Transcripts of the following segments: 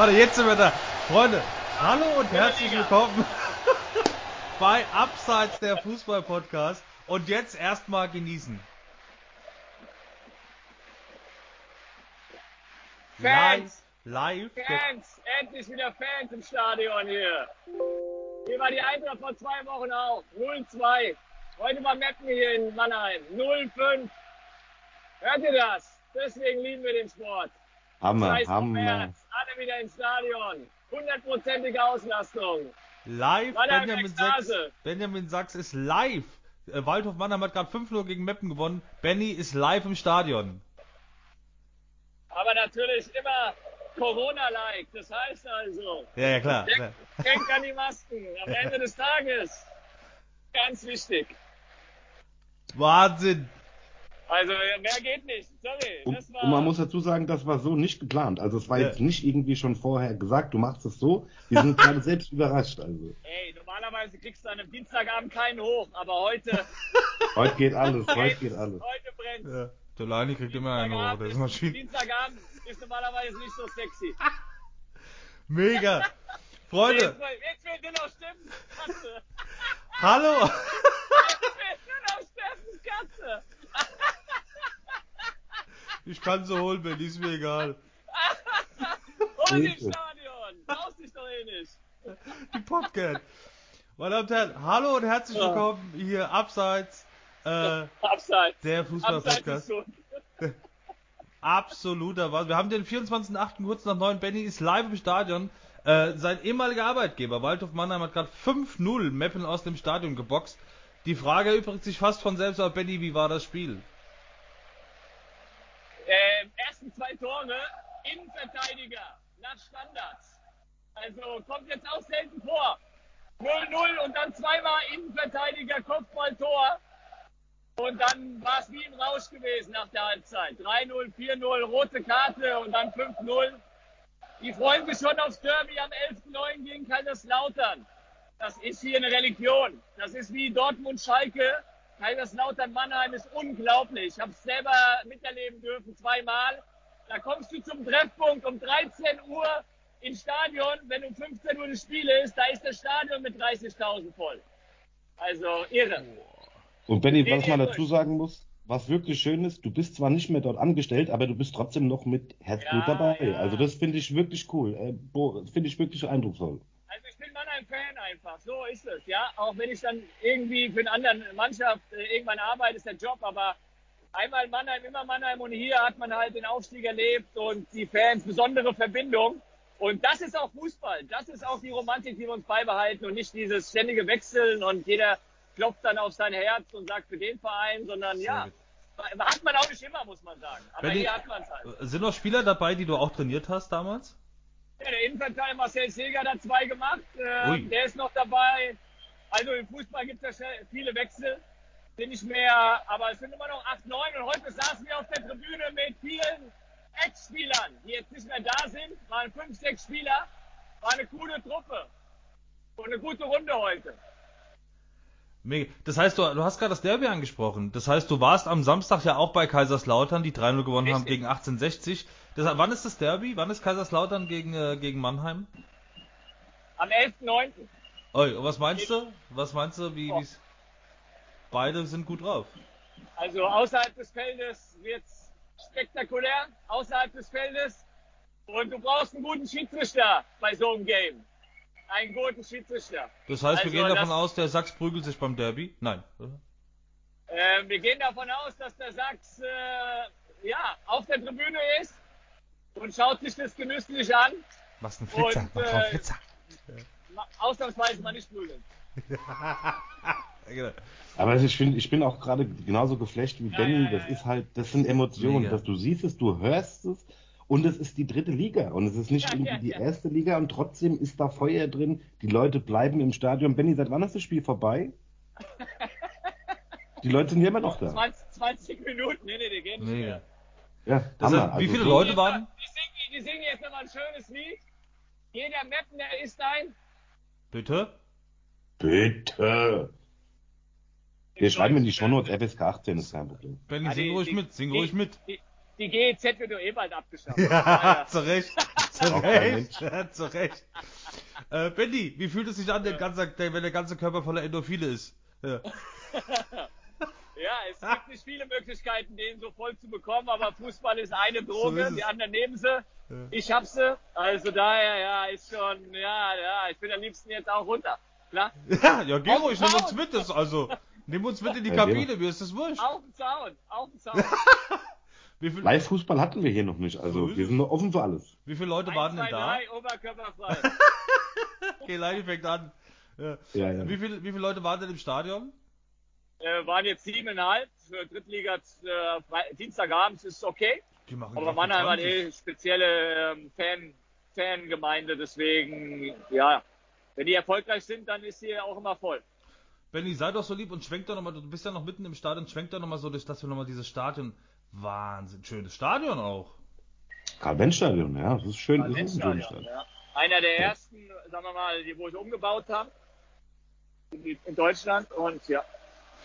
Warte, jetzt sind wir da. Freunde, hallo und herzlich willkommen bei Abseits der Fußball-Podcast. Und jetzt erstmal genießen. Fans! Live. live Fans! Endlich wieder Fans im Stadion hier. Hier war die Eintracht vor zwei Wochen auch. 0-2. Heute war Meppen hier in Mannheim. 0-5. Hört ihr das? Deswegen lieben wir den Sport. Hammer, auf Hammer. Alle wieder ins Stadion. Hundertprozentige Auslastung. Live. Benjamin. Sachs, Benjamin Sachs ist live. Äh, Waldhof Mannheim hat gerade 5-0 gegen Meppen gewonnen. Benny ist live im Stadion. Aber natürlich immer Corona-like. Das heißt also, Ja, ja, klar. klar. denkt denkt an die Masken. Am Ende des Tages. Ganz wichtig. Wahnsinn. Also mehr geht nicht. Sorry. Und, Das war. und man muss dazu sagen, das war so nicht geplant. Also es war Ja. jetzt nicht irgendwie schon vorher gesagt, du machst es so. Wir sind gerade selbst überrascht. Also Ey, normalerweise kriegst du an einem Dienstagabend keinen hoch, aber heute. heute geht alles, heute geht alles. Heute brennt. Ja. Der Lani kriegt immer einen hoch. Das ist Maschine. Dienstagabend ist normalerweise nicht so sexy. Mega. Freunde, Jetzt, jetzt fehlt nur noch Steffens Katze. hallo. Jetzt fehlt nur noch Steffens Katze. Ich kann sie holen, Benny, ist mir egal. Hol im. Stadion. Brauchst dich doch eh nicht. Die Popcat. Meine Damen und Herren, hallo und herzlich Ja. willkommen hier abseits äh, Abseits. der Fußball-Podcast. so. Absoluter was. Wir haben den 24.08. kurz nach 9. Benny ist live im Stadion. Äh, sein ehemaliger Arbeitgeber, Waldhof Mannheim, hat gerade 5-0 Meppen aus dem Stadion geboxt. Die Frage erübrigt sich fast von selbst, aber Benny, wie war das Spiel? Ähm, ersten zwei Tore, Innenverteidiger nach Standards. Also kommt jetzt auch selten vor. 0-0 und dann zweimal Innenverteidiger, Kopfballtor. Und dann war es wie im Rausch gewesen nach der Halbzeit. 3-0, 4-0, rote Karte und dann 5-0. Die freuen sich schon aufs Derby am 11.9. gegen Kaiserslautern. Das ist hier eine Religion. Das ist wie Dortmund-Schalke. Kaiserslautern-Mannheim ist unglaublich. Ich habe es selber miterleben dürfen, zweimal. Da kommst du zum Treffpunkt um 13 Uhr ins Stadion. Wenn um 15 Uhr das Spiel ist, da ist das Stadion mit 30.000 voll. Also irre. Und Benny, was man dazu sagen muss, was wirklich schön ist, du bist zwar nicht mehr dort angestellt, aber du bist trotzdem noch mit Herzblut Ja, dabei. ja. Also das finde ich wirklich cool. Äh, finde ich wirklich eindrucksvoll. Also ich bin Mannheim-Fan einfach, so ist es, ja. Auch wenn ich dann irgendwie für eine andere Mannschaft äh, irgendwann arbeite, ist der Job, aber einmal Mannheim, immer Mannheim und hier hat man halt den Aufstieg erlebt und die Fans, besondere Verbindung. Und das ist auch Fußball, das ist auch die Romantik, die wir uns beibehalten und nicht dieses ständige Wechseln und jeder klopft dann auf sein Herz und sagt für den Verein, sondern ja, hat man auch nicht immer, muss man sagen. Aber Benny, hier hat man es halt. Sind noch Spieler dabei, die du auch trainiert hast damals? Ja, der Innenverteidiger Marcel Seger hat zwei gemacht. Äh, der ist noch dabei. Also im Fußball gibt es ja viele Wechsel. Sind nicht mehr, aber es sind immer noch 8, 9. Und heute saßen wir auf der Tribüne mit vielen Ex-Spielern, die jetzt nicht mehr da sind. Waren 5, 6 Spieler. War eine coole Truppe. Und eine gute Runde heute. Mega. Das heißt, du, du hast gerade das Derby angesprochen. Das heißt, du warst am Samstag ja auch bei Kaiserslautern, die 3-0 gewonnen haben Richtig. gegen 1860. Das, wann ist das Derby? Wann ist Kaiserslautern gegen, äh, gegen Mannheim? Am 11.9. Oi, und was meinst du? Was meinst du, wie, Oh. Beide sind gut drauf. Also außerhalb des Feldes wird's spektakulär. Außerhalb des Feldes. Und du brauchst einen guten Schiedsrichter bei so einem Game. Einen guten Schiedsrichter. Das heißt, wir Also, gehen davon das- aus, der Sachs prügelt sich beim Derby? Nein. Ähm, wir gehen davon aus, dass der Sachs äh, ja, auf der Tribüne ist und schaut sich das genüsslich an. Was ein Flitzer, Und, mach mal einen äh, Flitzer. Ausnahmsweise mal nicht prügeln. Genau. Aber ich finde, ich bin auch gerade genauso geflecht wie Ja, Benny. ja, ja, das ja. ist halt, das sind Emotionen, Mega. dass du siehst es, du hörst es und es ist die dritte Liga und es ist nicht Ja, irgendwie ja, die ja. erste Liga und trotzdem ist da Feuer drin. Die Leute bleiben im Stadion. Benny, seit wann ist das Spiel vorbei? Die Leute sind ja immer noch da. 20, 20 Minuten, nee, nee, die gehen nicht Mega. mehr. Ja, Das Hammer. heißt, wie Also viele so- Leute waren? Die singen, jetzt nochmal ein schönes Lied. Jeder Mapner ist ein. Bitte? Bitte. Wir schreiben in die Shownotes FSK 18, ist kein Problem. Benny, Ja, sing ruhig die- mit, sing die- ruhig mit. Die, die GEZ wird doch eh bald abgeschafft. Ja, zu Recht. Zu Recht. Ja, zu Recht. Äh, Benny, wie fühlt es sich an, der ganze, der, wenn der ganze Körper voller Endorphine ist? Ja. Ja, es gibt nicht viele Möglichkeiten, den so voll zu bekommen, aber Fußball ist eine Droge, ist es. die anderen nehmen sie. Ich hab sie. Also daher, ja, ist schon, ja, ja, ich bin am liebsten jetzt auch runter. Klar? Ja, ja, geh ruhig, nimm uns mit, das, also, nimm uns mit in die Ja, Kabine, mir ist das wurscht. Auf den Zaun, auf den Zaun. Live-Fußball hatten wir hier noch nicht, So also ist wir sind noch offen für alles. wie viele Leute waren 1, denn 2, da? 3, oberkörperfrei. Okay, Leine fängt an. Ja. Ja, ja. Wie, viel, wie viele Leute waren denn im Stadion? Äh, waren jetzt siebeneinhalb für Drittliga äh, Fre- Dienstagabend ist okay. Die machen Aber ich, Mannheim hat 20. eh spezielle ähm, Fan, Fangemeinde, deswegen, ja, wenn die erfolgreich sind, dann ist sie auch immer voll. Benny, sei doch so lieb und schwenk doch nochmal, du bist ja noch mitten im Stadion, schwenk doch nochmal so durch, dass wir nochmal dieses Stadion, Wahnsinn, schönes Stadion auch. Karl-Benz-Stadion, ja, das ist schön, das ist ein schönes Stadion, Stadion. ja. Einer der ersten, sagen wir mal, die, wo sie umgebaut haben in, in Deutschland und ja.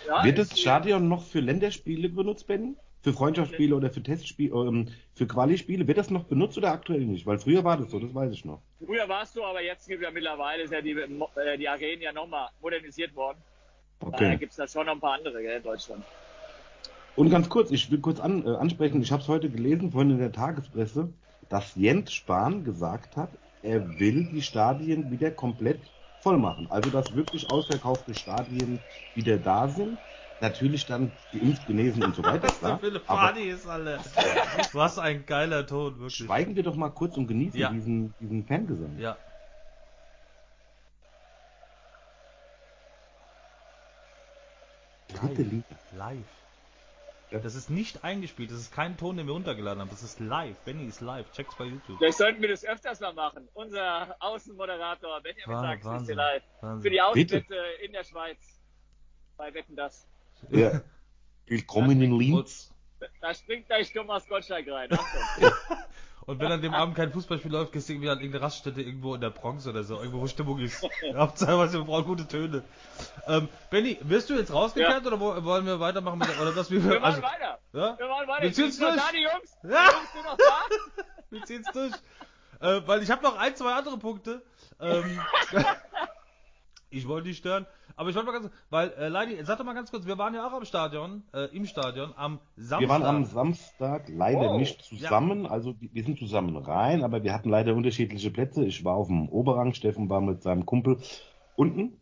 Ja Wird das Stadion noch für Länderspiele benutzt, Ben? Für Freundschaftsspiele oder für Testspiele, ähm, für Quali-Spiele? Wird das noch benutzt oder aktuell nicht? Weil früher war das so, das weiß ich noch. Früher war es so, aber jetzt gibt ja mittlerweile ist ja die, äh, die Arenen ja nochmal modernisiert worden. Daher Okay. gibt es da schon noch ein paar andere gell, in Deutschland. Und ganz kurz, ich will kurz an, äh, ansprechen, ich habe es heute gelesen, vorhin in der Tagespresse, dass Jens Spahn gesagt hat, er will die Stadien wieder komplett voll machen. Also, dass wirklich ausverkaufte Stadien wieder da sind. Natürlich dann geimpft, genesen und so weiter, klar. viele Aber Partys, alle. Was ein geiler Ton, wirklich. schweigen wir doch mal kurz und genießen Ja. diesen, diesen Fangesang. Ja. Dritte. Liga. Live. Ja. Das ist nicht eingespielt, das ist kein Ton, den wir runtergeladen haben. Das ist live. Benny ist live. Check's bei YouTube. Vielleicht sollten wir das öfters mal machen. Unser Außenmoderator Benjamin Wah- Sachs ist Wahnsinn. hier live. Wahnsinn. Für die Auswette in der Schweiz. Bei Wetten das. Ja. Willkommen in Linz. Da springt gleich Thomas Gottschalk rein. Achtung. Und wenn an dem Abend kein Fußballspiel läuft, gehst du irgendwie an irgendeine Raststätte irgendwo in der Bronx oder so, irgendwo wo Stimmung ist. Hauptsache, was wir brauchen gute Töne. Ähm, Benny, wirst du jetzt rausgekehrt oder wo, wollen wir weitermachen mit der, oder was wir, Wir machen also, weiter. ja? Wir machen weiter. Wir ziehen's durch. da, die Jungs? Ja. Jungs, sind noch da? Wir ziehen's durch. Äh, weil ich habe noch ein, zwei andere Punkte. Ähm, ich wollte nicht stören. Aber ich wollte mal ganz, weil, äh, Leidi, sag doch mal ganz kurz, wir waren ja auch am Stadion, äh, im Stadion, am Samstag. Wir waren am Samstag leider Wow. nicht zusammen, also wir sind zusammen rein, aber wir hatten leider unterschiedliche Plätze. Ich war auf dem Oberrang, Steffen war mit seinem Kumpel unten.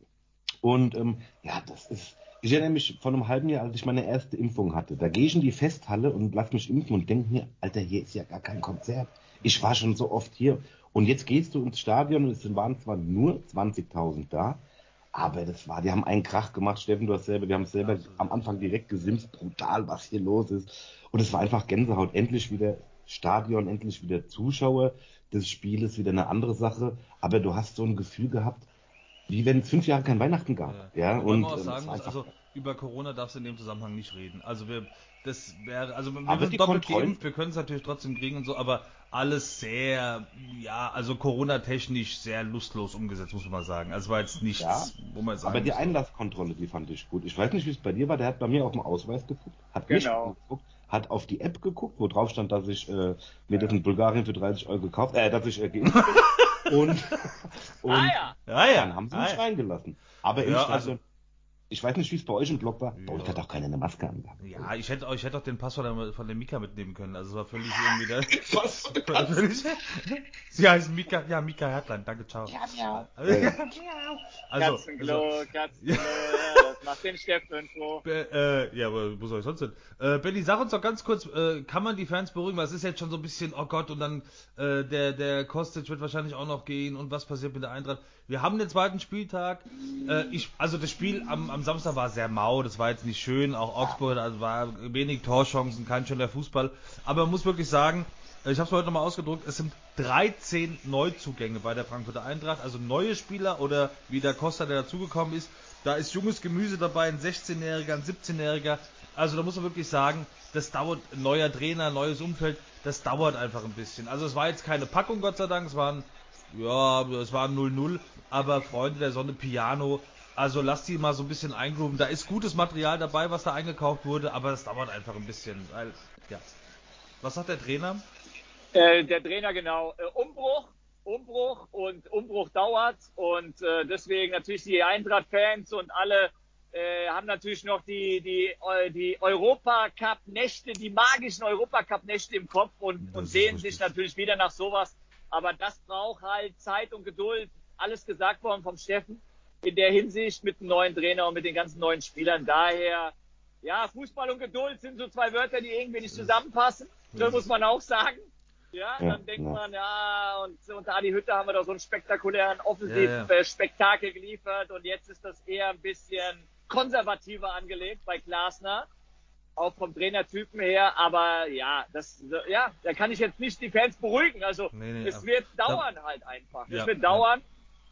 Und ähm, ja, das ist. Ich erinnere mich von einem halben Jahr, als ich meine erste Impfung hatte. Da gehe ich in die Festhalle und lass mich impfen und denke mir, Alter, hier ist ja gar kein Konzert. Ich war schon so oft hier. Und jetzt gehst du ins Stadion und es waren zwar nur 20.000 da, aber das war, die haben einen Krach gemacht, Steffen, du hast selber, wir haben es selber am Anfang direkt gesimst, brutal, was hier los ist. Und es war einfach Gänsehaut. Endlich wieder Stadion, endlich wieder Zuschauer. Das Spiel ist wieder eine andere Sache. Aber du hast so ein Gefühl gehabt, wie wenn es fünf Jahre kein Weihnachten gab. Ja, Wobei und auch ähm, sagen also über Corona darfst du in dem Zusammenhang nicht reden. Also wir, das wäre, also wir Aber sind die doppelt Kontrollen- geimpft, wir können es natürlich trotzdem kriegen und so, aber alles sehr, ja, also Corona-technisch sehr lustlos umgesetzt, muss man mal sagen. Also war jetzt nichts, Ja, wo man jetzt aber die Einlasskontrolle, die fand ich gut. Ich weiß nicht, wie es bei dir war. Der hat bei mir auf dem Ausweis geguckt, hat mich Genau. geguckt, hat auf die App geguckt, wo drauf stand, dass ich äh, mir das in Bulgarien für 30 Euro gekauft, äh, dass ich äh, geimpft bin. und und Ah ja. Ja, ja. dann haben sie ah, mich ja. reingelassen. Aber im Ja, Stadion, also- ich weiß nicht, wie es bei euch im Blog war. Bei uns Ja. hat auch keiner eine Maske angehabt. Ja, ich hätte, ich hätte auch den Pass von der, Mika mitnehmen können. Also es war völlig irgendwie der. Was? völlig, Sie heißt Mika, ja, Mika Hertlein, danke, ciao. Ja, ja. Also, Katzenklo, also Katzenklo, ja, das macht den Steffen froh. Be- äh, ja, aber wo soll ich sonst hin? Äh, Benny, sag uns doch ganz kurz, äh, kann man die Fans beruhigen? Weil es ist jetzt schon so ein bisschen, oh Gott, und dann äh, der, der Kostic wird wahrscheinlich auch noch gehen und was passiert mit der Eintracht? Wir haben den zweiten Spieltag. Äh, ich, also das Spiel am, am Samstag war sehr mau, das war jetzt nicht schön. Auch Augsburg also war wenig Torchancen, kein schöner Fußball. Aber man muss wirklich sagen, äh, ich habe es heute nochmal ausgedruckt, es sind 13 Neuzugänge bei der Frankfurter Eintracht, also neue Spieler oder wie der Costa, der dazugekommen ist. Da ist junges Gemüse dabei, ein 16-Jähriger, ein 17-Jähriger. Also da muss man wirklich sagen, das dauert, neuer Trainer, neues Umfeld, das dauert einfach ein bisschen. Also es war jetzt keine Packung, Gott sei Dank, es waren, ja, es waren 0-0, aber Freunde der Sonne, Piano, also lasst die mal so ein bisschen eingrooven. Da ist gutes Material dabei, was da eingekauft wurde, aber es dauert einfach ein bisschen, weil, ja. Was sagt der Trainer? Äh, der Trainer genau. Äh, Umbruch, Umbruch und Umbruch dauert und äh, deswegen natürlich die Eintracht-Fans und alle äh, haben natürlich noch die die äh, die Europacup-Nächte, die magischen Europacup-Nächte im Kopf und, Das und sehen sich natürlich wieder nach sowas. Aber das braucht halt Zeit und Geduld. Alles gesagt worden vom Steffen in der Hinsicht mit dem neuen Trainer und mit den ganzen neuen Spielern. Daher, ja, Fußball und Geduld sind so zwei Wörter, die irgendwie nicht zusammenpassen. So muss man auch sagen. Ja, Ja, dann denkt ja. man, ja, und unter Adi Hütte haben wir doch so einen spektakulären Ja, Offensiv-Spektakel geliefert und jetzt ist das eher ein bisschen konservativer angelegt bei Glasner. Auch vom Trainertypen her, aber ja, das, ja, da kann ich jetzt nicht die Fans beruhigen. Also, Nee, nee, es wird dauern halt einfach. Ja, es wird ja. dauern.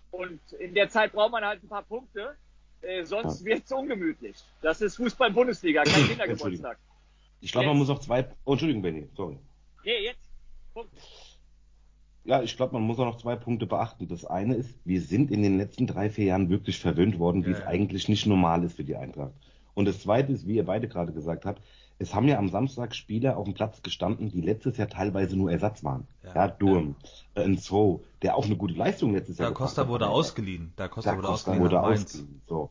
Und in der Zeit braucht man halt ein paar Punkte. Äh, sonst wird's ungemütlich. Das ist Fußball-Bundesliga, kein Kindergeburtstag. Ich glaube, man muss auch zwei. Oh, Entschuldigung, Benny, sorry. Nee, jetzt. Punkt. Ja, ich glaube, man muss auch noch zwei Punkte beachten. Das eine ist, wir sind in den letzten drei, vier Jahren wirklich verwöhnt worden, wie Ja, es ja. eigentlich nicht normal ist für die Eintracht. Und das zweite ist, wie ihr beide gerade gesagt habt, es haben ja am Samstag Spieler auf dem Platz gestanden, die letztes Jahr teilweise nur Ersatz waren. Ja. Ja, Durm, äh, Nzo, der auch eine gute Leistung letztes Da Jahr Costa gebracht hat. wurde ausgeliehen. Da Costa Da wurde Costa ausgeliehen wurde ausgeliehen. So.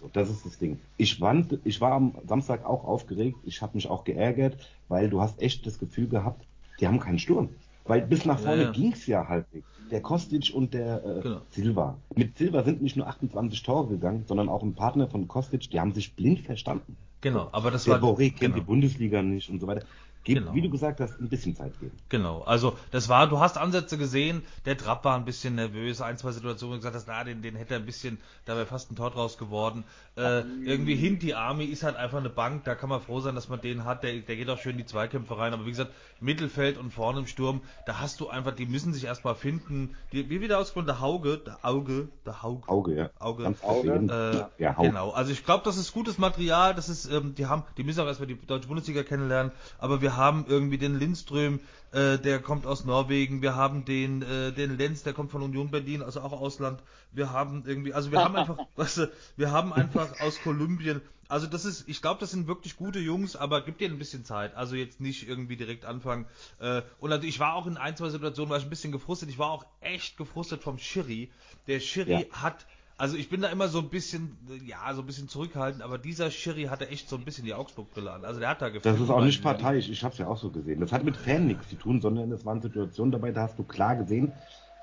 so, das ist das Ding. Ich, fand, ich war am Samstag auch aufgeregt. Ich habe mich auch geärgert, weil du hast echt das Gefühl gehabt, die haben keinen Sturm. Weil bis nach Ja, vorne ja. ging's ja halbwegs. Der Kostic und der äh, Genau. Silva. Mit Silva sind nicht nur 28 Tore gegangen, sondern auch ein Partner von Kostic, die haben sich blind verstanden. Genau, aber das Der war Boré kennt genau. die Bundesliga nicht und so weiter. Gibt, Genau. wie du gesagt hast, ein bisschen Zeit geben. Genau, also das war, du hast Ansätze gesehen, der Trapp war ein bisschen nervös, ein, zwei Situationen, wo du gesagt hast, na, den, den hätte er ein bisschen, da wäre fast ein Tor draus geworden. Äh, irgendwie Hinti Army ist halt einfach eine Bank, da kann man froh sein, dass man den hat, der, der geht auch schön in die Zweikämpfe rein, aber wie gesagt, Mittelfeld und vorne im Sturm, da hast du einfach, die müssen sich erstmal finden, die, wie wieder ausgesprochen, der Hauge, der Auge, der Hauge, Auge, ja. Auge. Ganz. Auge. Äh, ja, Hauge. genau, also ich glaube, das ist gutes Material, das ist, ähm, die haben, die müssen auch erstmal die deutsche Bundesliga kennenlernen, aber wir haben irgendwie den Lindström, äh, der kommt aus Norwegen, wir haben den, äh, den Lenz, der kommt von Union Berlin, also auch Ausland, wir haben irgendwie, also wir haben einfach, weißt du, wir haben einfach aus Kolumbien, also das ist, ich glaube, das sind wirklich gute Jungs, aber gib denen ein bisschen Zeit. Also jetzt nicht irgendwie direkt anfangen. Äh, und also ich war auch in ein, zwei Situationen, war ich ein bisschen gefrustet. Ich war auch echt gefrustet vom Schiri. Der Schiri Ja. hat, also ich bin da immer so ein bisschen, ja, so ein bisschen zurückhaltend, aber dieser Schiri hatte echt so ein bisschen die Augsburg-Brille an. Also der hat da Das gefilmt ist auch nicht parteiisch, ich habe es ja auch so gesehen. Das hat mit Fan nichts zu tun, sondern es waren Situationen dabei, da hast du klar gesehen,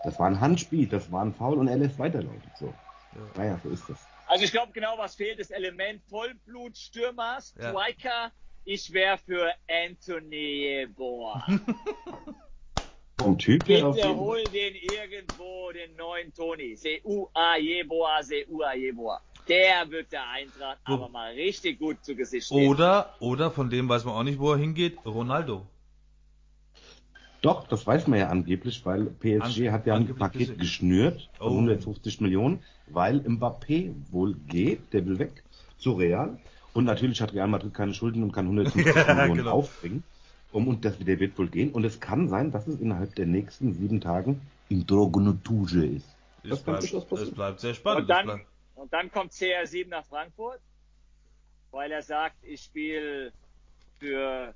das war ein Handspiel, das war ein Foul und er lässt weiterlaufen. So. Naja, so ist das. Also ich glaube genau, was fehlt, das Element Vollblut-Stürmer, Ja. Striker. Ich wäre für Anthony Boa. Vom Typ her Bitte jeden hol den irgendwo, den neuen Toni. Seua Jeboa, Seua Jeboa. Der wird der Eintracht Wo- aber mal richtig gut zu Gesicht stehen. Oder, oder von dem weiß man auch nicht, wo er hingeht, Ronaldo. Doch, das weiß man ja angeblich, weil PSG An- hat ja ein Paket geschnürt von Oh. 150 Millionen, weil Mbappé wohl geht, der will weg zu Real. Und natürlich hat Real Madrid keine Schulden und kann 150 Ja, Millionen genau. aufbringen. Um, und das, der wird wohl gehen. Und es kann sein, dass es innerhalb der nächsten sieben Tagen in Drogonotuge ist. Es Das kann bleibt, es bleibt sehr spannend. Und es dann, und dann kommt CR7 nach Frankfurt, weil er sagt, ich spiele für,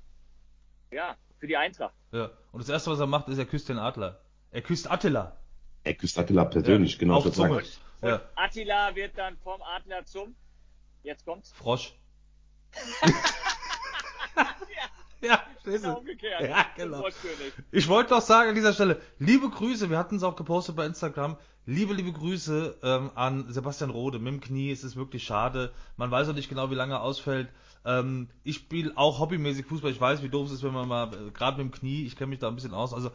ja, für die Eintracht. ja. Und das erste, was er macht, ist, er küsst den Adler. Er küsst Attila. Er küsst Attila persönlich, Ja, genau. auf Zunge. Und Ja. Attila wird dann vom Adler zum, jetzt kommt's, Frosch. ja, genau umgekehrt. Ja, genau. Ich wollte doch sagen an dieser Stelle, liebe Grüße, wir hatten es auch gepostet bei Instagram, liebe, liebe Grüße ähm, an Sebastian Rode mit dem Knie, es ist wirklich schade, man weiß auch nicht genau, wie lange er ausfällt. Ähm, ich spiele auch hobbymäßig Fußball, ich weiß, wie doof es ist, wenn man mal, äh, gerade mit dem Knie, ich kenne mich da ein bisschen aus, also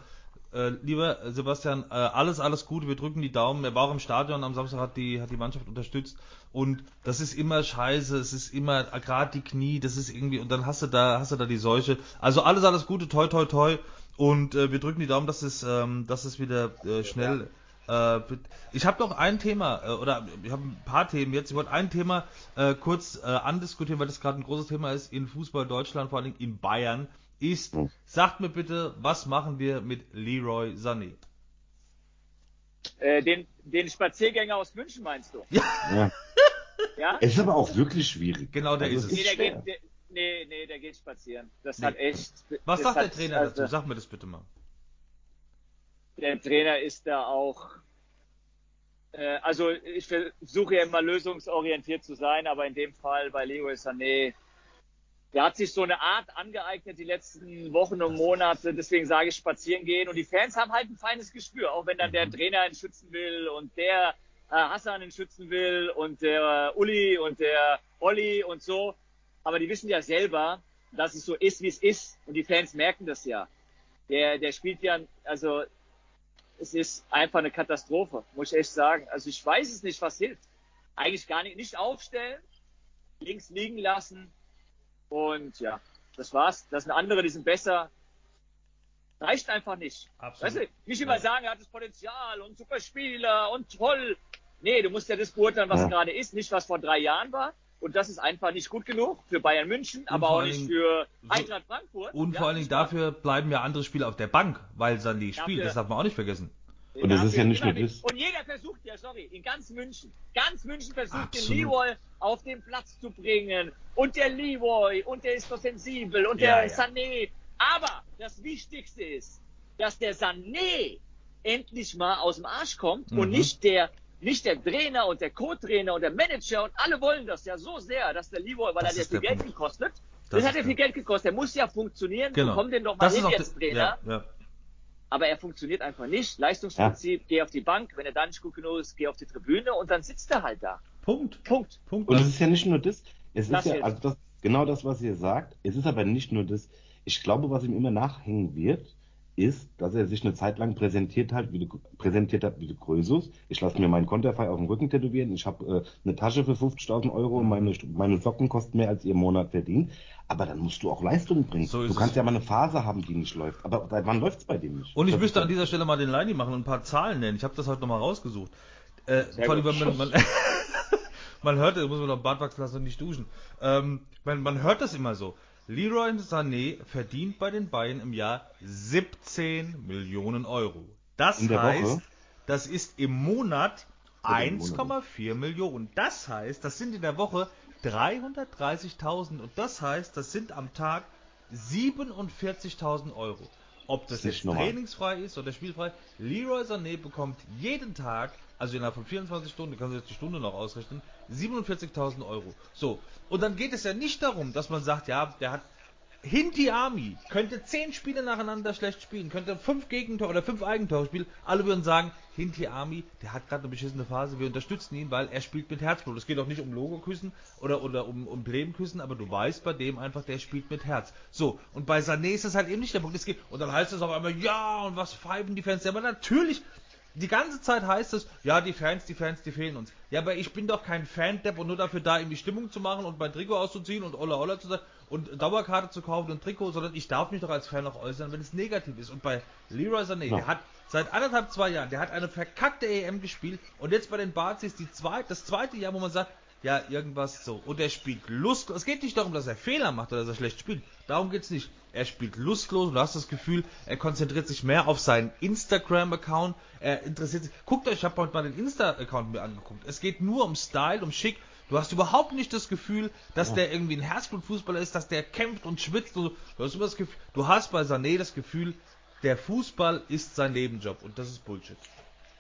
äh, lieber Sebastian, äh, alles, alles Gute, wir drücken die Daumen. Er war auch im Stadion am Samstag, hat die, hat die Mannschaft unterstützt. Und das ist immer scheiße, es ist immer, gerade die Knie, das ist irgendwie, und dann hast du da, hast du da die Seuche. Also alles, alles Gute, toi, toi, toi. Und äh, wir drücken die Daumen, dass es, ähm, dass es wieder äh, schnell. Äh, wird. ich habe noch ein Thema, äh, oder ich habe ein paar Themen jetzt. Ich wollte ein Thema äh, kurz äh, andiskutieren, weil das gerade ein großes Thema ist in Fußball Deutschland, vor allem in Bayern. Ist, Hm. sagt mir bitte, was machen wir mit Leroy Sané? Äh, den, den Spaziergänger aus München meinst du? Ja. Ja? Es ist aber auch wirklich schwierig. Genau, der Also ist es. Nee, der schwer. geht, der, nee, nee, der geht spazieren. Das Nee. hat echt. Was sagt der Trainer also, dazu? Sag mir das bitte mal. Der Trainer ist da auch. Äh, also ich versuche ja immer lösungsorientiert zu sein, aber in dem Fall bei Leroy Sané, der hat sich so eine Art angeeignet die letzten Wochen und Monate. Deswegen sage ich spazieren gehen. Und die Fans haben halt ein feines Gespür, auch wenn dann der Trainer ihn schützen will und der äh, Hassan ihn schützen will und der Uli und der Olli und so. Aber die wissen ja selber, dass es so ist, wie es ist. Und die Fans merken das ja. Der, der spielt ja, also es ist einfach eine Katastrophe, muss ich echt sagen. Also ich weiß es nicht, was hilft. Eigentlich gar nicht, nicht aufstellen, links liegen lassen und ja, das war's. Das sind andere, die sind besser. Reicht einfach nicht. Absolut. Weißt du, nicht immer Ja. sagen, er hat das Potenzial und super Spieler und toll. Nee, du musst ja das beurteilen, was Ja. gerade ist, nicht was vor drei Jahren war. Und das ist einfach nicht gut genug für Bayern München, aber auch nicht für Eintracht Frankfurt. Und Ja, vor allen Dingen dafür bleiben ja andere Spieler auf der Bank, weil Sané spielt. Das darf man auch nicht vergessen. Und das ist ja nicht nur das. Und jeder versucht ja, sorry, in ganz München, ganz München versucht Absolut. den Leroy auf den Platz zu bringen. Und der Leroy, und der ist so sensibel, und Ja, der ja. Sané. Aber das Wichtigste ist, dass der Sané endlich mal aus dem Arsch kommt und Mhm. nicht der, nicht der Trainer und der Co-Trainer und der Manager und alle wollen das ja so sehr, dass der Leroy, weil Das er ist viel Geld gekostet. Das Das, hat ja viel Geld gekostet. Der muss ja funktionieren. Genau. Komm den doch mal Das hin jetzt, Trainer ja, ja. Aber er funktioniert einfach nicht. Leistungsprinzip, geh auf die Bank, wenn er da nicht gut genug ist, geh auf die Tribüne und dann sitzt er halt da. Punkt. Punkt. Punkt. Und es ist ja nicht nur das, es Das ist ja, also das, genau das, was ihr sagt, es ist aber nicht nur das, ich glaube, was ihm immer nachhängen wird, ist, dass er sich eine Zeit lang präsentiert hat, wie du, präsentiert hat wie der Krösus. Ich lasse mir meinen Konterfei auf dem Rücken tätowieren. Ich habe äh, eine Tasche für 50.000 Euro und meine, meine Socken kosten mehr, als ihr im Monat verdient. Aber dann musst du auch Leistung bringen. So du kannst es. ja mal eine Phase haben, die nicht läuft. Aber seit wann läuft's bei dem nicht? Und ich Das müsste an dieser Stelle mal den Leini machen und ein paar Zahlen nennen. Ich habe das heute nochmal rausgesucht. Äh, vor allem, man, man, man hört, da muss man noch Bart wachsen lassen und nicht duschen. Ähm, man, man hört das immer so. Leroy Sané verdient bei den Bayern im Jahr 17 Millionen Euro. Das heißt, Woche? das ist im Monat Oder im Monat. 1,4 Millionen. Das heißt, das sind in der Woche 330.000 und das heißt, das sind am Tag 47.000 Euro. Ob das nicht jetzt normal. trainingsfrei ist oder spielfrei, Leroy Sané bekommt jeden Tag, also innerhalb von 24 Stunden, du kannst jetzt die Stunde noch ausrechnen, 47.000 Euro. So, und dann geht es ja nicht darum, dass man sagt, ja, der hat Hinti Army könnte zehn Spiele nacheinander schlecht spielen, könnte fünf Gegentore oder fünf Eigentore spielen. Alle würden sagen, Hinti Army, der hat gerade eine beschissene Phase, wir unterstützen ihn, weil er spielt mit Herzblut. Es geht auch nicht um Logoküssen oder, oder um, um Blemküssen, aber du weißt bei dem einfach, der spielt mit Herz. So, und bei Sané ist es halt eben nicht der Punkt. Es geht, und dann heißt es auf einmal, ja, und was pfeifen die Fans? Ja, aber natürlich, die ganze Zeit heißt es, ja, die Fans, die Fans, die fehlen uns. Ja, aber ich bin doch kein Fan-Depp und nur dafür da, irgendwie Stimmung zu machen und mein Trikot auszuziehen und Olla Olla zu sagen und Dauerkarte zu kaufen und Trikot, sondern ich darf mich doch als Fan auch äußern, wenn es negativ ist. Und bei Leroy Sané, Ja. der hat seit anderthalb, zwei Jahren, der hat eine verkackte EM gespielt und jetzt bei den Barzis die zweit, das zweite Jahr, wo man sagt, ja, irgendwas so. Und er spielt lustlos. Es geht nicht darum, dass er Fehler macht oder dass er schlecht spielt. Darum geht's nicht. Er spielt lustlos und du hast das Gefühl, er konzentriert sich mehr auf seinen Instagram-Account. Er interessiert sich. Guckt euch, ich habe heute mal den Insta-Account mir angeguckt. Es geht nur um Style, um Schick. Du hast überhaupt nicht das Gefühl, dass der irgendwie ein Herzblutfußballer ist, dass der kämpft und schwitzt. Und so. du hast immer das Gefühl, du hast bei Sané das Gefühl, der Fußball ist sein Nebenjob und das ist Bullshit.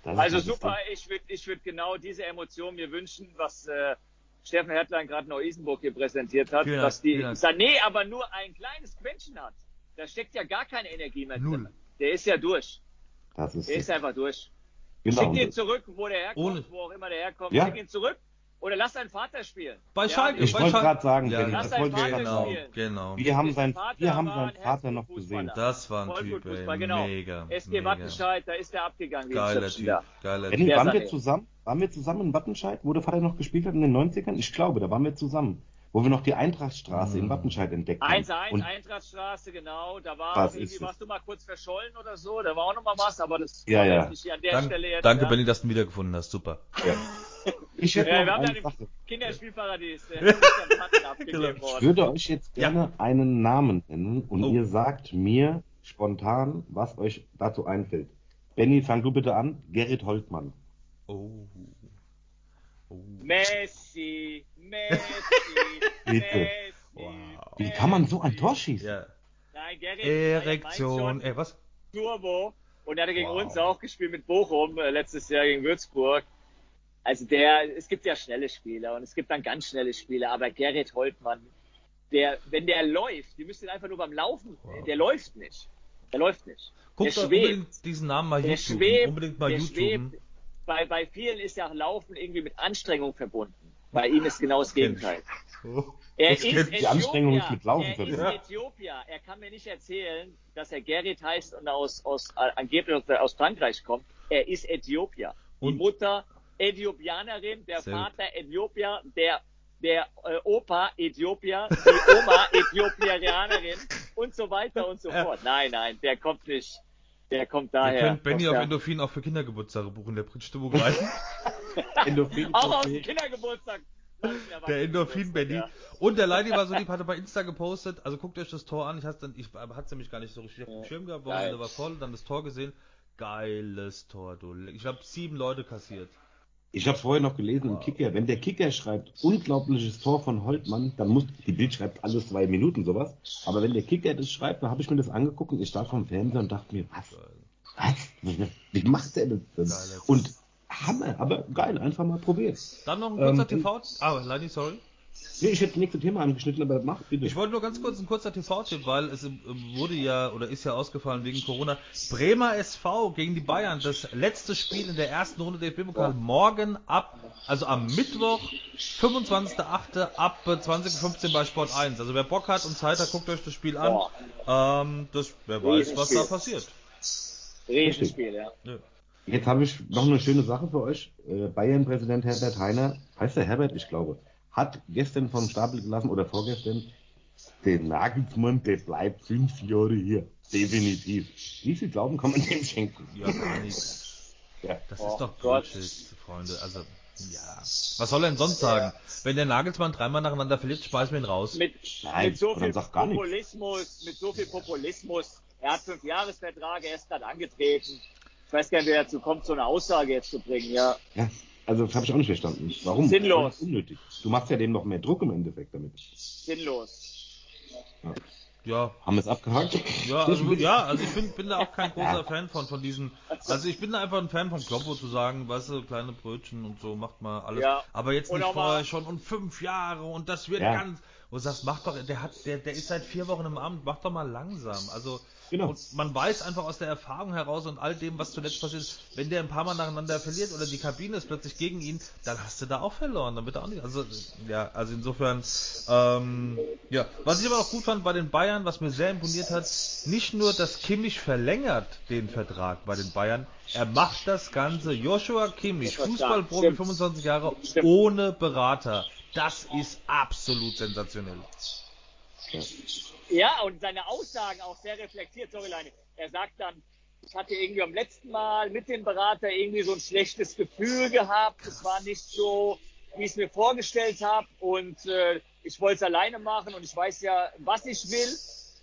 Das ist Also das super, ich würde ich würd genau diese Emotion mir wünschen, was äh, Steffen Hertlein gerade Neu-Isenburg hier präsentiert hat, Vielen Dank, dass die vielen. Sané aber nur ein kleines Quäntchen hat. Da steckt ja gar keine Energie mehr Null. drin. Der ist ja durch. Das ist Der ist einfach durch. genau. Schick ihn zurück, wo der herkommt, Ohne- wo auch immer der herkommt. Ja. Schick ihn zurück oder lass deinen Vater spielen. Bei Schalke, Ich wollte gerade sagen, Ja, Benny, lass das wollte ich Vater gerade Genau, sagen. spielen. genau. Wir haben, sein, Vater wir haben war seinen ein Vater noch gesehen. Das war ein Typ, ey. Genau. Mega. SG mega. Wattenscheid, da ist der abgegangen Geiler Typ, da. geiler Typ. Waren wir zusammen? Waren wir zusammen in Wattenscheid, wo der Vater noch gespielt hat in den 90ern? Ich glaube, da waren wir zusammen. Wo wir noch die Eintrachtstraße in Mhm. Wattenscheid entdeckt haben. 1-1, Und Eintrachtstraße, genau. Da war Was irgendwie, warst du mal kurz verschollen oder so. Da war auch noch mal was, aber das Ja, war ja. jetzt nicht hier an der Dank, Stelle jetzt. danke, ja. Benny, dass du ihn wiedergefunden hast. Super. ich hätte Ja, wir noch haben eine im Sache. Kinderspielparadies. Genau. Ich würde euch jetzt Ja. gerne einen Namen nennen und Oh. ihr sagt mir spontan, was euch dazu einfällt. Benny, fang du bitte an. Gerrit Holtmann. Oh. Oh. Messi, Messi. Messi. Wow. Wie kann man so ein Tor schießen? Ja. Nein, Gerrit. Erektion. Ey, was? Turbo. Und er hat gegen Wow. uns auch gespielt mit Bochum, äh, letztes Jahr gegen Würzburg. Also der, es gibt ja schnelle Spieler und es gibt dann ganz schnelle Spieler, aber Gerrit Holtmann, der, wenn der läuft, die müssen einfach nur beim Laufen, Wow. der läuft nicht. Der läuft nicht. Guckt der schwebt. unbedingt diesen Namen mal Der YouTube. schwebt, Unbedingt mal der YouTube. schwebt. Bei, bei vielen ist ja Laufen irgendwie mit Anstrengung verbunden. Bei ihm ist genau das Gegenteil. Er ist die Äthiopier. nicht mit Laufen Er ist. Äthiopier. Er kann mir nicht erzählen, dass er Gerrit heißt und aus, aus, äh, angeblich aus- Frankreich kommt. Er ist Äthiopier. Die Und- Mutter Äthiopianerin, der Sehr gut. Vater Äthiopier, der, der äh, Opa Äthiopier, die Oma Äthiopianerin und so weiter und so fort. Nein, nein, der kommt nicht. Der kommt Ihr daher. könnt Benny auf Endorphin auch für Kindergeburtstage buchen. Der bringt Stimmung rein. Endorphin Auch aus okay. dem Kindergeburtstag. Der Endorphin-Benny. Ja. Und der Leidi war so lieb, hatte bei Insta gepostet, also guckt euch das Tor an, ich hatte ich hat's nämlich gar nicht so richtig auf dem. Schirm gehabt. Wochenende war voll, dann das Tor gesehen, geiles Tor, du. Ich habe sieben Leute kassiert. Ich habe vorher noch gelesen im. Kicker, wenn der Kicker schreibt, unglaubliches Tor von Holtmann, dann muss, die Bild schreibt alles zwei Minuten sowas, aber wenn der Kicker das schreibt, dann habe ich mir das angeguckt und ich stand vom Fernseher und dachte mir, was, was, wie macht der das denn? Und Hammer, aber geil, einfach mal probiert. Dann noch ein kurzer Ähm, TV, ah, Leidi, sorry. Nee, ich hätte das nächste Thema angeschnitten, aber mach bitte. Ich wollte nur ganz kurz ein kurzer TV-Tipp, weil es äh, wurde ja oder ist ja ausgefallen wegen Corona. Bremer SV gegen die Bayern, das letzte Spiel in der ersten Runde der DFB-Pokal morgen ab, also am Mittwoch, 25.08. ab äh, 20.15 bei Sport 1. Also wer Bock hat und Zeit hat, guckt euch das Spiel an. Ähm, das, wer weiß, was da passiert. Riesenspiel, ja. Ja. Jetzt habe ich noch eine schöne Sache für euch. Äh, Bayern-Präsident Herbert Heiner, heißt der Herbert, ich glaube, hat gestern vom Stapel gelassen oder vorgestern, der Nagelsmann, der bleibt fünf Jahre hier. Definitiv. Wie viel Glauben kann man dem schenken? Ja, gar nichts. Ja. Das Oh ist doch Gott. Bullshit, Freunde. Also, ja. Was soll er denn sonst sagen? Wenn der Nagelsmann dreimal nacheinander verliert, schmeißen wir ihn raus. Mit, Nein, mit so viel. Populismus, mit so viel Populismus. Er hat fünf Jahresverträge, er ist gerade angetreten. Ich weiß gar nicht, wer dazu kommt, so eine Aussage jetzt zu bringen, ja. ja. Also, das habe ich auch nicht verstanden. Warum? Sinnlos. Unnötig. Du machst ja dem noch mehr Druck im Endeffekt damit. Sinnlos. Ja, Haben wir es abgehakt? Ja, also, ja, also ich bin, bin da auch kein großer Fan von, von diesen, also ich bin da einfach ein Fan von Kloppo zu sagen, weißt du, kleine Brötchen und so, macht mal alles. Ja. Aber jetzt Und nicht vorher schon und fünf Jahre und das wird Ja. ganz, wo du sagst, mach doch, der hat, der, der ist seit vier Wochen im Amt, mach doch mal langsam. Also, Genau. und man weiß einfach aus der Erfahrung heraus und all dem, was zuletzt passiert ist, wenn der ein paar Mal nacheinander verliert oder die Kabine ist plötzlich gegen ihn, dann hast du da auch verloren, dann wird er auch nicht, also, ja, also insofern, ähm, ja, was ich aber auch gut fand bei den Bayern, was mir sehr imponiert hat, nicht nur, dass Kimmich verlängert den Vertrag bei den Bayern, er macht das Ganze, Joshua Kimmich. Fußballprofi, Stimmt. 25 Jahre, Stimmt. ohne Berater. Das ist absolut sensationell. Ja, und seine Aussagen auch sehr reflektiert, sorry Leine. Er sagt dann, ich hatte irgendwie beim letzten Mal mit dem Berater irgendwie so ein schlechtes Gefühl gehabt. Es war nicht so, wie ich es mir vorgestellt habe. Und äh, ich wollte es alleine machen und ich weiß ja, was ich will.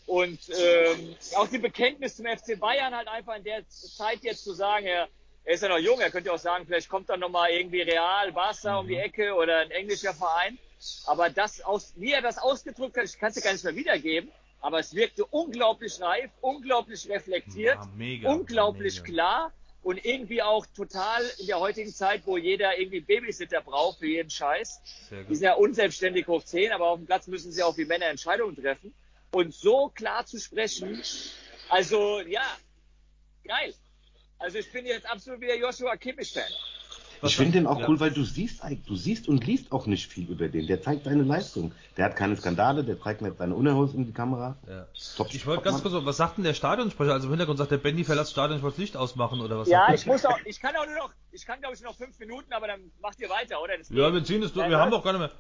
Und ähm, auch die Bekenntnis zum FC Bayern halt einfach in der Zeit jetzt zu sagen, er, er ist ja noch jung, er könnte auch sagen, vielleicht kommt dann nochmal irgendwie Real, Barca um die Ecke oder ein englischer Verein. Aber das aus, wie er das ausgedrückt hat, ich kann es dir gar nicht mehr wiedergeben, aber es wirkte unglaublich reif, unglaublich reflektiert, Ja, mega, unglaublich mega. klar und irgendwie auch total in der heutigen Zeit, wo jeder irgendwie Babysitter braucht für jeden Scheiß. Die sind ja unselbstständig hoch 10, aber auf dem Platz müssen sie auch wie Männer Entscheidungen treffen. Und so klar zu sprechen, also ja, geil. Also ich bin jetzt absolut wieder Joshua Kimmich-Fan. Was Ich finde den auch ja. cool, weil du siehst, du siehst und liest auch nicht viel über den. Der zeigt seine Leistung. Der hat keine Skandale, der zeigt nicht seine Unterhose in die Kamera. Ja. Top, Ich wollte ganz kurz, was sagt denn der Stadionsprecher? Also im Hintergrund sagt der Benny verlässt das Stadion, ich wollte das Licht ausmachen oder was? Ja, sagt ich muss auch, ich kann auch nur noch, ich kann glaube ich noch fünf Minuten, aber dann macht ihr weiter, oder? Das? Ja, geht. wir ziehen es durch, Ja, wir haben doch gar nicht mehr.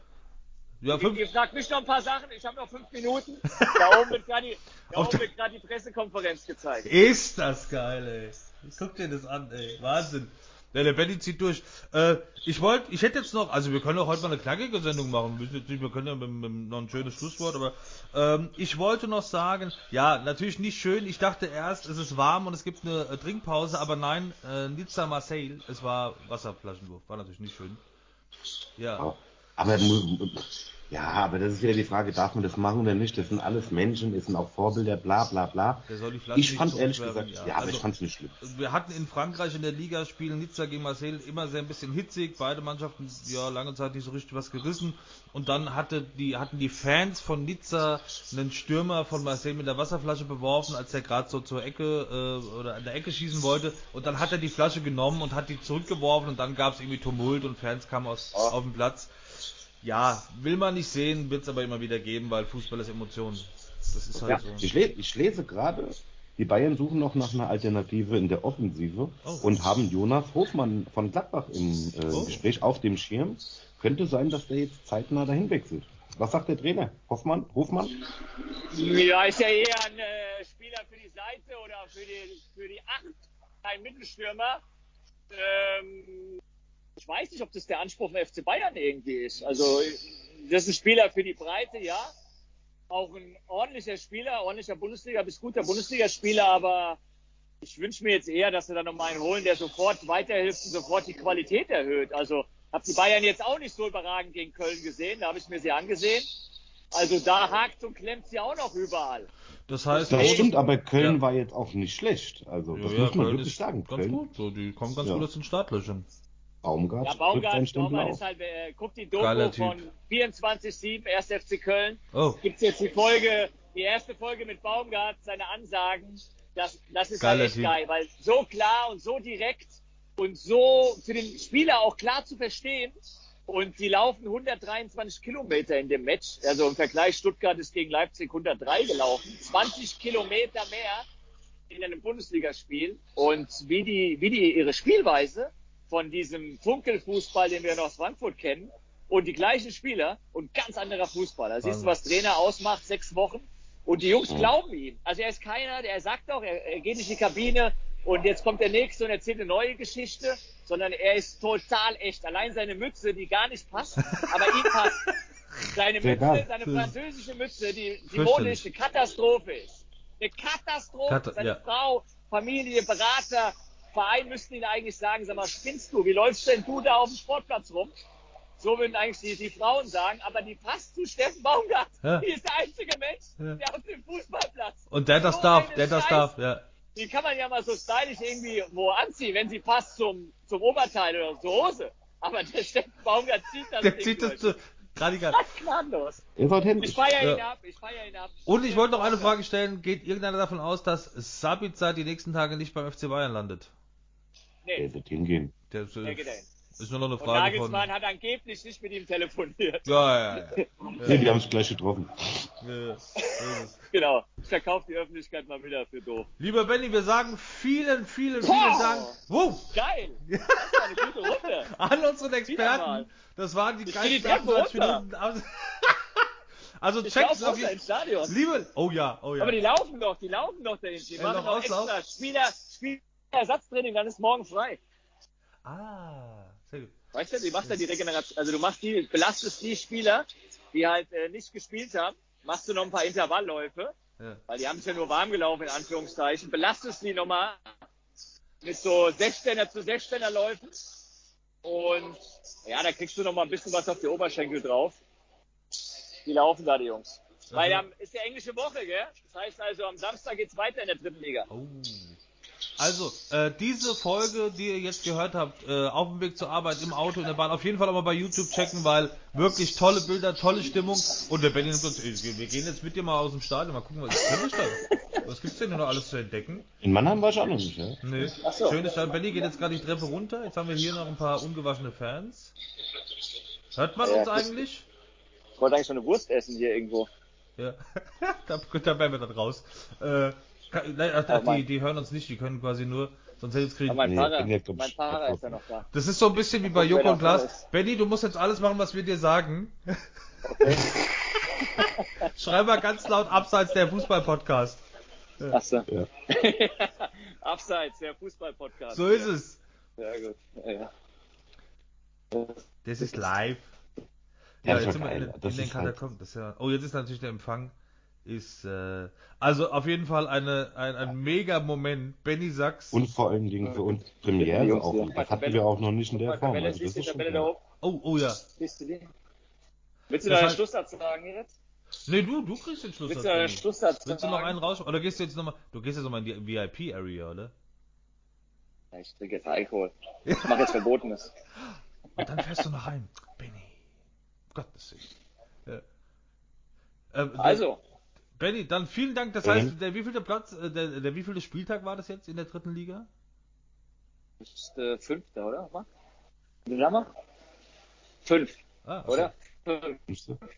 Ja, Ihr, fünf. ihr fragt mich noch ein paar Sachen, ich habe noch fünf Minuten. Da oben wird gerade die, da Auf oben der- wird gerade die Pressekonferenz gezeigt. Ist das geil, ey. Guck dir das an, ey. Wahnsinn. Der Benny zieht durch. Äh, ich wollte, ich hätte jetzt noch, also wir können auch heute mal eine knackige Sendung machen. Wir, können ja mit, mit noch ein schönes Schlusswort, aber ähm, ich wollte noch sagen, ja, natürlich nicht schön. Ich dachte erst, es ist warm und es gibt eine äh, Trinkpause, aber nein, äh, Nizza Marseille, es war Wasserflaschenwurf. War natürlich nicht schön. Ja. Aber ja, aber das ist wieder die Frage, darf man das machen oder nicht? Das sind alles Menschen, das sind auch Vorbilder, bla bla bla. Der soll die Flasche Ich fand ehrlich gesagt, ja, aber Also, ich fand's nicht schlimm. Wir hatten in Frankreich in der Liga spielen Nizza gegen Marseille immer sehr ein bisschen hitzig. Beide Mannschaften ja lange Zeit nicht so richtig was gerissen. Und dann hatte die, hatten die Fans von Nizza einen Stürmer von Marseille mit der Wasserflasche beworfen, als er gerade so zur Ecke äh, oder an der Ecke schießen wollte. Und dann hat er die Flasche genommen und hat die zurückgeworfen und dann gab es irgendwie Tumult und Fans kamen aus, auf den Platz. Ja, will man nicht sehen, wird es aber immer wieder geben, weil Fußball ist Emotion. Das ist halt Ja, so. ich, le ich lese gerade, die Bayern suchen noch nach einer Alternative in der Offensive Oh. und haben Jonas Hofmann von Gladbach im äh, Oh. Gespräch auf dem Schirm. Könnte sein, dass der jetzt zeitnah dahin wechselt. Was sagt der Trainer? Hoffmann? Hofmann? Ja, ist ja eher ein äh, Spieler für die Seite oder für die, für die Acht, ein Mittelstürmer. Ähm, ich weiß nicht, ob das der Anspruch vom FC Bayern irgendwie ist. Also, das ist ein Spieler für die Breite, ja. Auch ein ordentlicher Spieler, ordentlicher Bundesliga bis guter Bundesligaspieler, aber ich wünsche mir jetzt eher, dass sie da nochmal einen holen, der sofort weiterhilft und sofort die Qualität erhöht. Also, habe die Bayern jetzt auch nicht so überragend gegen Köln gesehen, da habe ich mir sie angesehen. Also da hakt und klemmt sie auch noch überall. Das heißt, Das stimmt, aber Köln Ja. war jetzt auch nicht schlecht. Also, das ja, muss man Köln wirklich ist sagen. Ganz Köln, gut, so, die kommen ganz Ja. gut aus den Startlöchern. Baumgart, Ja, Baumgart, Baumgart ist halt, äh, guckt die Geiler Doku Typ. von 24-7, 1. FC Köln. Oh, Gibt's jetzt die Folge, die erste Folge mit Baumgart, seine Ansagen. Das, das ist Geiler halt echt Typ. geil, weil so klar und so direkt und so für den Spieler auch klar zu verstehen. Und die laufen 123 Kilometer in dem Match. Also im Vergleich Stuttgart ist gegen Leipzig 103 gelaufen. 20 Kilometer mehr in einem Bundesligaspiel. Und wie die, wie die ihre Spielweise von diesem Funkelfußball, den wir noch aus Frankfurt kennen, und die gleichen Spieler und ganz anderer Fußball. Da siehst du, was Trainer ausmacht, sechs Wochen. Und die Jungs glauben ihm. Also er ist keiner, der sagt doch, er, er geht nicht in die Kabine und jetzt kommt der Nächste und erzählt eine neue Geschichte, sondern er ist total echt. Allein seine Mütze, die gar nicht passt, aber ihm passt. Seine Sehr Mütze, geil. seine französische Mütze, die, die Fürchterlich. modisch eine Katastrophe ist. Eine Katastrophe. Kata- Seine ja. Frau, Familie, Berater, Verein müssten ihn eigentlich sagen, sag mal, spinnst du? Wie läufst denn du da auf dem Sportplatz rum? So würden eigentlich die, die Frauen sagen, aber die passt zu Steffen Baumgart. Ja. Die ist der einzige Mensch, Ja. der auf dem Fußballplatz. und der das So darf, der das Scheiß- darf, ja. Die kann man ja mal so stylisch irgendwie wo anziehen, wenn sie passt zum, zum Oberteil oder zur Hose. Aber der Steffen Baumgart zieht das Der Ding zieht das durch. zu, radikal. Das ist gnadenlos. Er ist authentisch. Ich feiere ihn Ja. ab, ich feiere ihn ab. Und ich wollte noch eine Frage stellen, geht irgendeiner davon aus, dass Sabitzer die nächsten Tage nicht beim FC Bayern landet? Nee, wird hingehen. Der ist, der äh, geht dahin. ist nur noch eine Und Frage von... Nagelsmann hat angeblich nicht mit ihm telefoniert. Ja, ja, ja. Nee, die haben sich gleich getroffen. ja. es. Genau. Ich verkaufe die Öffentlichkeit mal wieder für doof. Lieber Benny, wir sagen vielen, vielen, vielen Wow. Dank. Wow. Geil! Das war eine gute Runde. An unseren. Experten. Das waren die geilsten Treppe 28 runter. Minuten. Also Ich checkt es auf jeden Stadion. Liebe, oh ja, oh ja. Aber die laufen doch, die laufen doch dahin. Die Ja, machen noch doch Auslauf. extra Spieler, Spielerersatztraining, dann ist morgen frei. Ah, sehr gut. Weißt du, die machst ja die Regeneration. Also du machst die, belastest die Spieler, die halt äh, nicht gespielt haben, machst du noch ein paar Intervallläufe, Ja. weil die haben sich ja nur warm gelaufen, in Anführungszeichen, belastest die nochmal mit so 16er zu 16er Läufen. Und ja, da kriegst du noch mal ein bisschen was auf die Oberschenkel drauf. Die laufen da, die Jungs. Weil am, ist ja englische Woche, gell? Das heißt also, am Samstag geht's weiter in der dritten Liga. Oh. Also, äh, diese Folge, die ihr jetzt gehört habt, äh, auf dem Weg zur Arbeit, im Auto, in der Bahn, auf jeden Fall auch mal bei YouTube checken, weil wirklich tolle Bilder, tolle Stimmung. Und der Benny nimmt uns, äh, wir gehen jetzt mit dir mal aus dem Stadion, mal gucken, was ist da? Was gibt's denn noch alles zu entdecken? In Mannheim war ich auch noch nicht, ja? Nee. So. Schönes Stadion. Benny geht jetzt gerade die Treppe runter. Jetzt haben wir hier noch ein paar ungewaschene Fans. Hört man Ja, uns eigentlich? Ich wollte eigentlich schon eine Wurst essen hier irgendwo. Ja. da, da wären wir dann raus. Äh, kann, nein, ach, Aber die, die hören uns nicht, die können quasi nur, sonst hätte ich Aber kriegen. mein Nee, Fahrer, mein Fahrer ist ja noch da. Das ist so ein bisschen wie bei Joko und ist. Benny, du musst jetzt alles machen, was wir dir sagen. Schreib mal ganz laut abseits der Fußball-Podcast. Achso. Ja. Abseits, der Fußball-Podcast. So ist es. Ja, gut. Ja, ja. Das ist live. Ja, Ja, jetzt sind wir in, in den halt- Katakomben. Ist ja, oh, jetzt ist natürlich der Empfang. Ist, äh, also auf jeden Fall eine, ein, ein mega Moment. Benny Sachs. Und vor allen Dingen für uns Premiere Jungs auch. Das hatten wir auch noch nicht in der Form. Also das ist schon? Oh, oh ja. Willst du da den Schlusssatz sagen jetzt? Nee, du, du kriegst den Schlusssatz. Willst du da den Schlusssatz Willst du noch einen raus? Oder gehst du jetzt nochmal, du gehst jetzt nochmal in die VIP-Area, oder? Ja, ich trinke jetzt Alkohol. Ich mache jetzt Verbotenes. Und dann fährst du noch heim. Benny. Gottes Willen. Ja. Ähm, Also, Benny, dann vielen Dank. Das Mhm. heißt, der wievielte Platz, äh, der, der wievielte Spieltag war das jetzt in der dritten Liga? das ist äh, fünfter, oder? Was? Wie wir? Fünf, Ah, achso. oder? Fünf,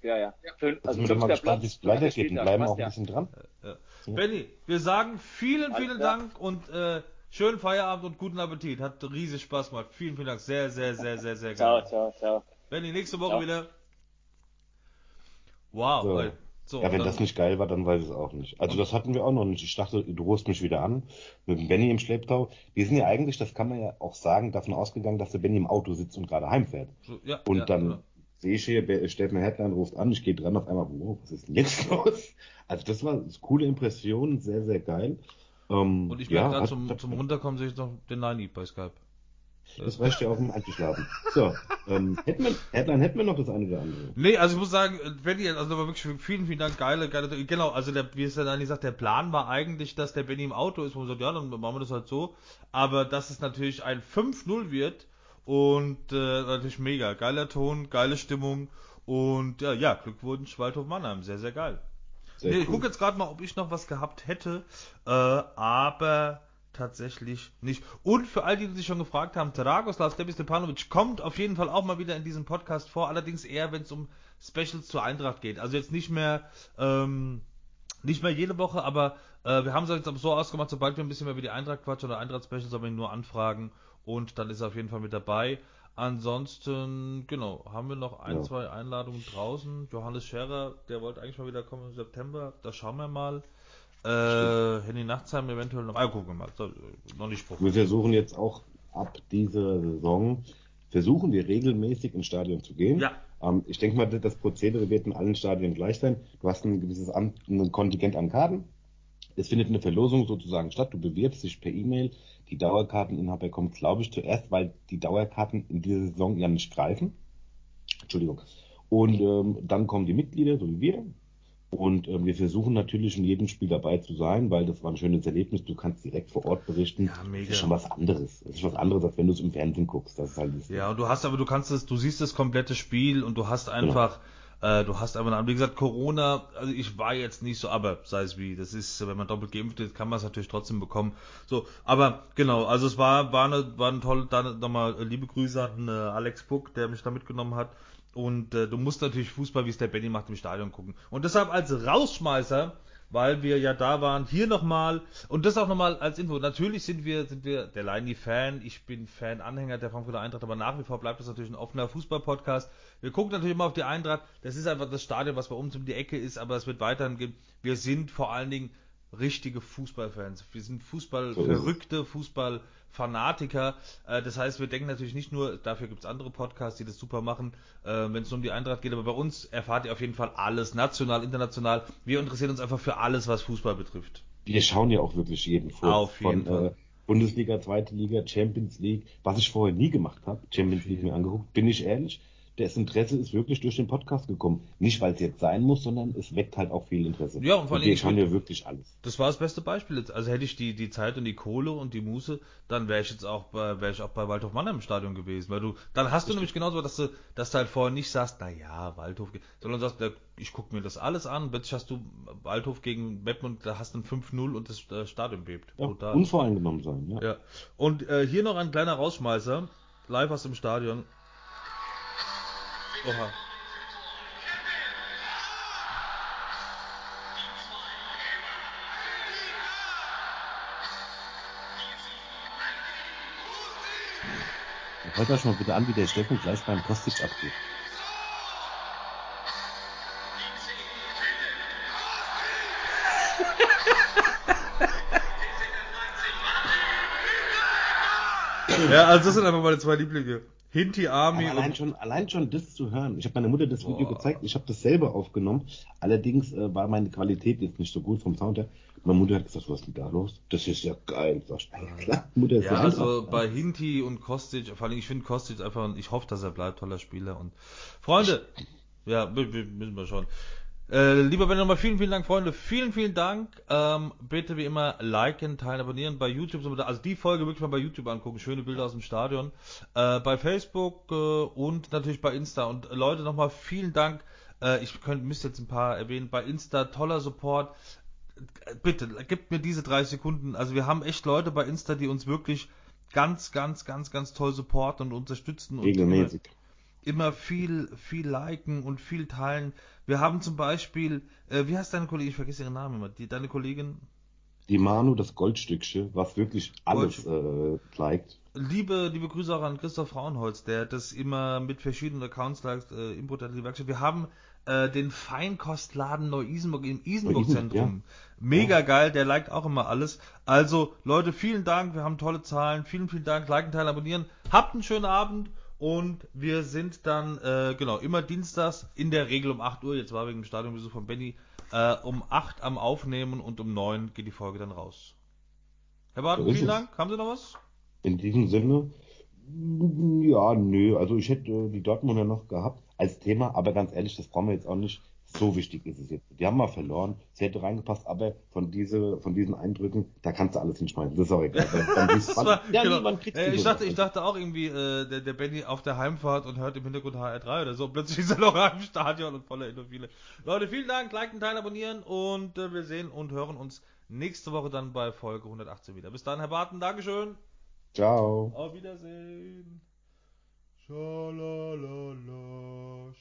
ja, ja. Fünf, Also wir fünfter gespannt, wie Platz. es weitergeht und Spieltag, bleiben auch ein ja. bisschen dran. Ja. Benny, wir sagen vielen, Alles vielen klar. Dank und äh, schönen Feierabend und guten Appetit. Hat riesig Spaß gemacht. Vielen, vielen Dank. Sehr, sehr, sehr, sehr, sehr Ciao, geil. ciao, ciao. Benny, nächste Woche Ciao. wieder. Wow. So. So, Ja, wenn dann- das nicht geil war, dann weiß ich es auch nicht. Also das hatten wir auch noch nicht. Ich dachte, du rufst mich wieder an mit dem Benny im Schlepptau. Wir sind ja eigentlich, das kann man ja auch sagen, davon ausgegangen, dass der Benny im Auto sitzt und gerade heimfährt. so, ja, Und ja, dann ja. sehe ich hier, Be- Steffen Headline ruft an, ich gehe dran auf einmal, wow, was ist denn jetzt los? Also das war das coole Impression, sehr, sehr geil. Ähm, Und ich ja, merke gerade zum, zum Runterkommen sehe ich noch den Nani bei Skype. Das reicht ja auch, um einzuschlafen. So, ähm, hätten wir, Headline hätten wir noch das eine oder andere. Nee, also ich muss sagen, Benny, also war wirklich vielen, vielen Dank, geile, geile, genau, also der, wie es der Nani sagt, der Plan war eigentlich, dass der Benny im Auto ist, wo man sagt, ja, dann machen wir das halt so, aber dass es natürlich ein 5-0 wird und äh, natürlich mega, geiler Ton, geile Stimmung und ja, ja, Glückwunsch Waldhof Mannheim, sehr, sehr geil. Sehr nee, ich cool. gucke jetzt gerade mal, ob ich noch was gehabt hätte, äh, aber tatsächlich nicht. Und für all die, die sich schon gefragt haben, Dragoslav Stepanovic kommt auf jeden Fall auch mal wieder in diesem Podcast vor, allerdings eher, wenn es um Specials zur Eintracht geht. Also jetzt nicht mehr, ähm, nicht mehr jede Woche, aber äh, wir haben es jetzt so ausgemacht, sobald wir ein bisschen mehr über die Eintracht quatschen oder Eintracht-Specials, aber ihn nur anfragen und dann ist er auf jeden Fall mit dabei. Ansonsten, genau, haben wir noch ein, Ja. zwei Einladungen draußen. Johannes Scherer, der wollte eigentlich mal wieder kommen im September, da schauen wir mal. Äh, Henny Nachtsheim eventuell noch. Ah, wir mal. So, noch nicht Spruch. Wir versuchen jetzt auch ab dieser Saison, versuchen wir regelmäßig ins Stadion zu gehen. Ja. Ähm, ich denke mal, das Prozedere wird in allen Stadien gleich sein. Du hast ein gewisses An ein Kontingent an Karten. Es findet eine Verlosung sozusagen statt. Du bewirbst dich per E-Mail. Die Dauerkarteninhaber kommen, glaube ich, zuerst, weil die Dauerkarten in dieser Saison ja nicht greifen. Entschuldigung. Und ähm, dann kommen die Mitglieder, so wie wir. Und ähm, wir versuchen natürlich in jedem Spiel dabei zu sein, weil das war ein schönes Erlebnis. Du kannst direkt vor Ort berichten. Ja, mega. Das ist schon was anderes. Das ist was anderes, als wenn du es im Fernsehen guckst. Das ist halt das Ja, und du hast aber, du kannst es, du siehst das komplette Spiel und du hast einfach, äh, du hast einfach, wie gesagt, Corona, also ich war jetzt nicht so, aber sei es wie, das ist, wenn man doppelt geimpft ist, kann man es natürlich trotzdem bekommen. So, aber genau, also es war, war eine, war ein toll, dann nochmal liebe Grüße an äh, Alex Puck, der mich da mitgenommen hat. Und äh, du musst natürlich Fußball, wie es der Benny macht, im Stadion gucken. Und deshalb als Rausschmeißer, weil wir ja da waren, hier nochmal, und das auch nochmal als Info, natürlich sind wir, sind wir der Leini-Fan, ich bin Fan, Anhänger der Frankfurter Eintracht, aber nach wie vor bleibt das natürlich ein offener Fußball-Podcast. Wir gucken natürlich immer auf die Eintracht, das ist einfach das Stadion, was bei uns um die Ecke ist, aber es wird weiterhin gehen. Wir sind vor allen Dingen richtige Fußballfans. Wir sind Fußballverrückte, Fußballfanatiker. Äh, das heißt, wir denken natürlich nicht nur, dafür gibt es andere Podcasts, die das super machen, äh, wenn es um die Eintracht geht, aber bei uns erfahrt ihr auf jeden Fall alles, national, international. Wir interessieren uns einfach für alles, was Fußball betrifft. Wir schauen ja auch wirklich jeden vor. Auf jeden Von Fall. äh, Bundesliga, Zweite Liga, Champions League, was ich vorher nie gemacht habe, Champions League mir angeguckt, bin ich ehrlich. Das Interesse ist wirklich durch den Podcast gekommen. Nicht, weil es jetzt sein muss, sondern es weckt halt auch viel Interesse. Ja, und vor allem wir ich schauen ja wirklich alles. Das war das beste Beispiel jetzt. Also hätte ich die, die Zeit und die Kohle und die Muße, dann wäre ich jetzt auch bei, wäre ich auch bei Waldhof Mannheim im Stadion gewesen. Weil du, dann hast du nämlich genauso, dass du, dass du halt vorher nicht sagst, na ja, Waldhof, sondern sagst, ich gucke mir das alles an. Plötzlich hast du Waldhof gegen Mettmund, da hast du ein 5-0 und das äh, Stadion bebt. Ja, Brutal. unvoreingenommen sein, ja. Ja. Und äh, hier noch ein kleiner Rausschmeißer, live aus dem Stadion. Oha. Hört euch mal bitte an, wie der Steffen gleich beim Kostic abgeht. Ja, also das sind einfach meine zwei Lieblinge. Hinti Army allein schon, allein schon das zu hören. Ich habe meiner Mutter das Video Boah. gezeigt, ich habe das selber aufgenommen. Allerdings äh, war meine Qualität jetzt nicht so gut vom Sound her. Meine Mutter hat gesagt, was ist denn da los? Das ist ja geil. Sag ich, ja, klar, Mutter ist Ja, ja also bei Hinti und Kostic, vor allem ich finde Kostic einfach, ich hoffe, dass er bleibt, toller Spieler. Und Freunde, Ja, müssen wir schon. Äh, lieber Ben, nochmal vielen, vielen Dank, Freunde. Vielen, vielen Dank. Ähm, bitte wie immer liken, teilen, abonnieren. Bei YouTube, also die Folge wirklich mal bei YouTube angucken. Schöne Bilder aus dem Stadion. Äh, bei Facebook äh, und natürlich bei Insta. Und äh, Leute, nochmal vielen Dank. Äh, ich könnte, müsste jetzt ein paar erwähnen. Bei Insta toller Support. Bitte, gebt mir diese drei Sekunden. Also wir haben echt Leute bei Insta, die uns wirklich ganz, ganz, ganz, ganz toll supporten und unterstützen. Regelmäßig. Und immer viel, viel liken und viel teilen. Wir haben zum Beispiel, äh, wie heißt deine Kollegin? Ich vergesse ihren Namen immer. Die, deine Kollegin? Die Manu, das Goldstückchen, was wirklich alles äh, liked. Liebe, liebe Grüße auch an Christoph Frauenholz, der das immer mit verschiedenen Accounts liked, äh, Import die Werkstatt. Wir haben äh, den Feinkostladen Neu-Isenburg im Isenburg-Zentrum. Ja. Mega geil, der liked auch immer alles. Also, Leute, vielen Dank, wir haben tolle Zahlen. Vielen, vielen Dank. Liken, teilen, abonnieren. Habt einen schönen Abend und wir sind dann, äh, genau, immer dienstags, in der Regel um 8 Uhr, jetzt war wegen dem Stadionbesuch von Benny, äh, um 8 am Aufnehmen und um 9 geht die Folge dann raus. Herr Barton, so vielen es. Dank. Haben Sie noch was? In diesem Sinne, ja, nö, also ich hätte die Dortmunder noch gehabt als Thema, aber ganz ehrlich, das brauchen wir jetzt auch nicht. So wichtig ist es jetzt. Die haben mal verloren. Sie hätte reingepasst, aber von, diese, von diesen Eindrücken, da kannst du alles hinschmeißen. Das ist auch egal. war, ja, genau. niemand kriegt äh, ich, dachte, ich dachte auch irgendwie, äh, der, der Benny auf der Heimfahrt und hört im Hintergrund HR3 oder so. Plötzlich ist er noch im Stadion und voller Endophile. Leute, vielen Dank. Liken, teilen, abonnieren und äh, wir sehen und hören uns nächste Woche dann bei Folge 118 wieder. Bis dann, Herr Barton. Dankeschön. Ciao. Auf Wiedersehen. Schalalala.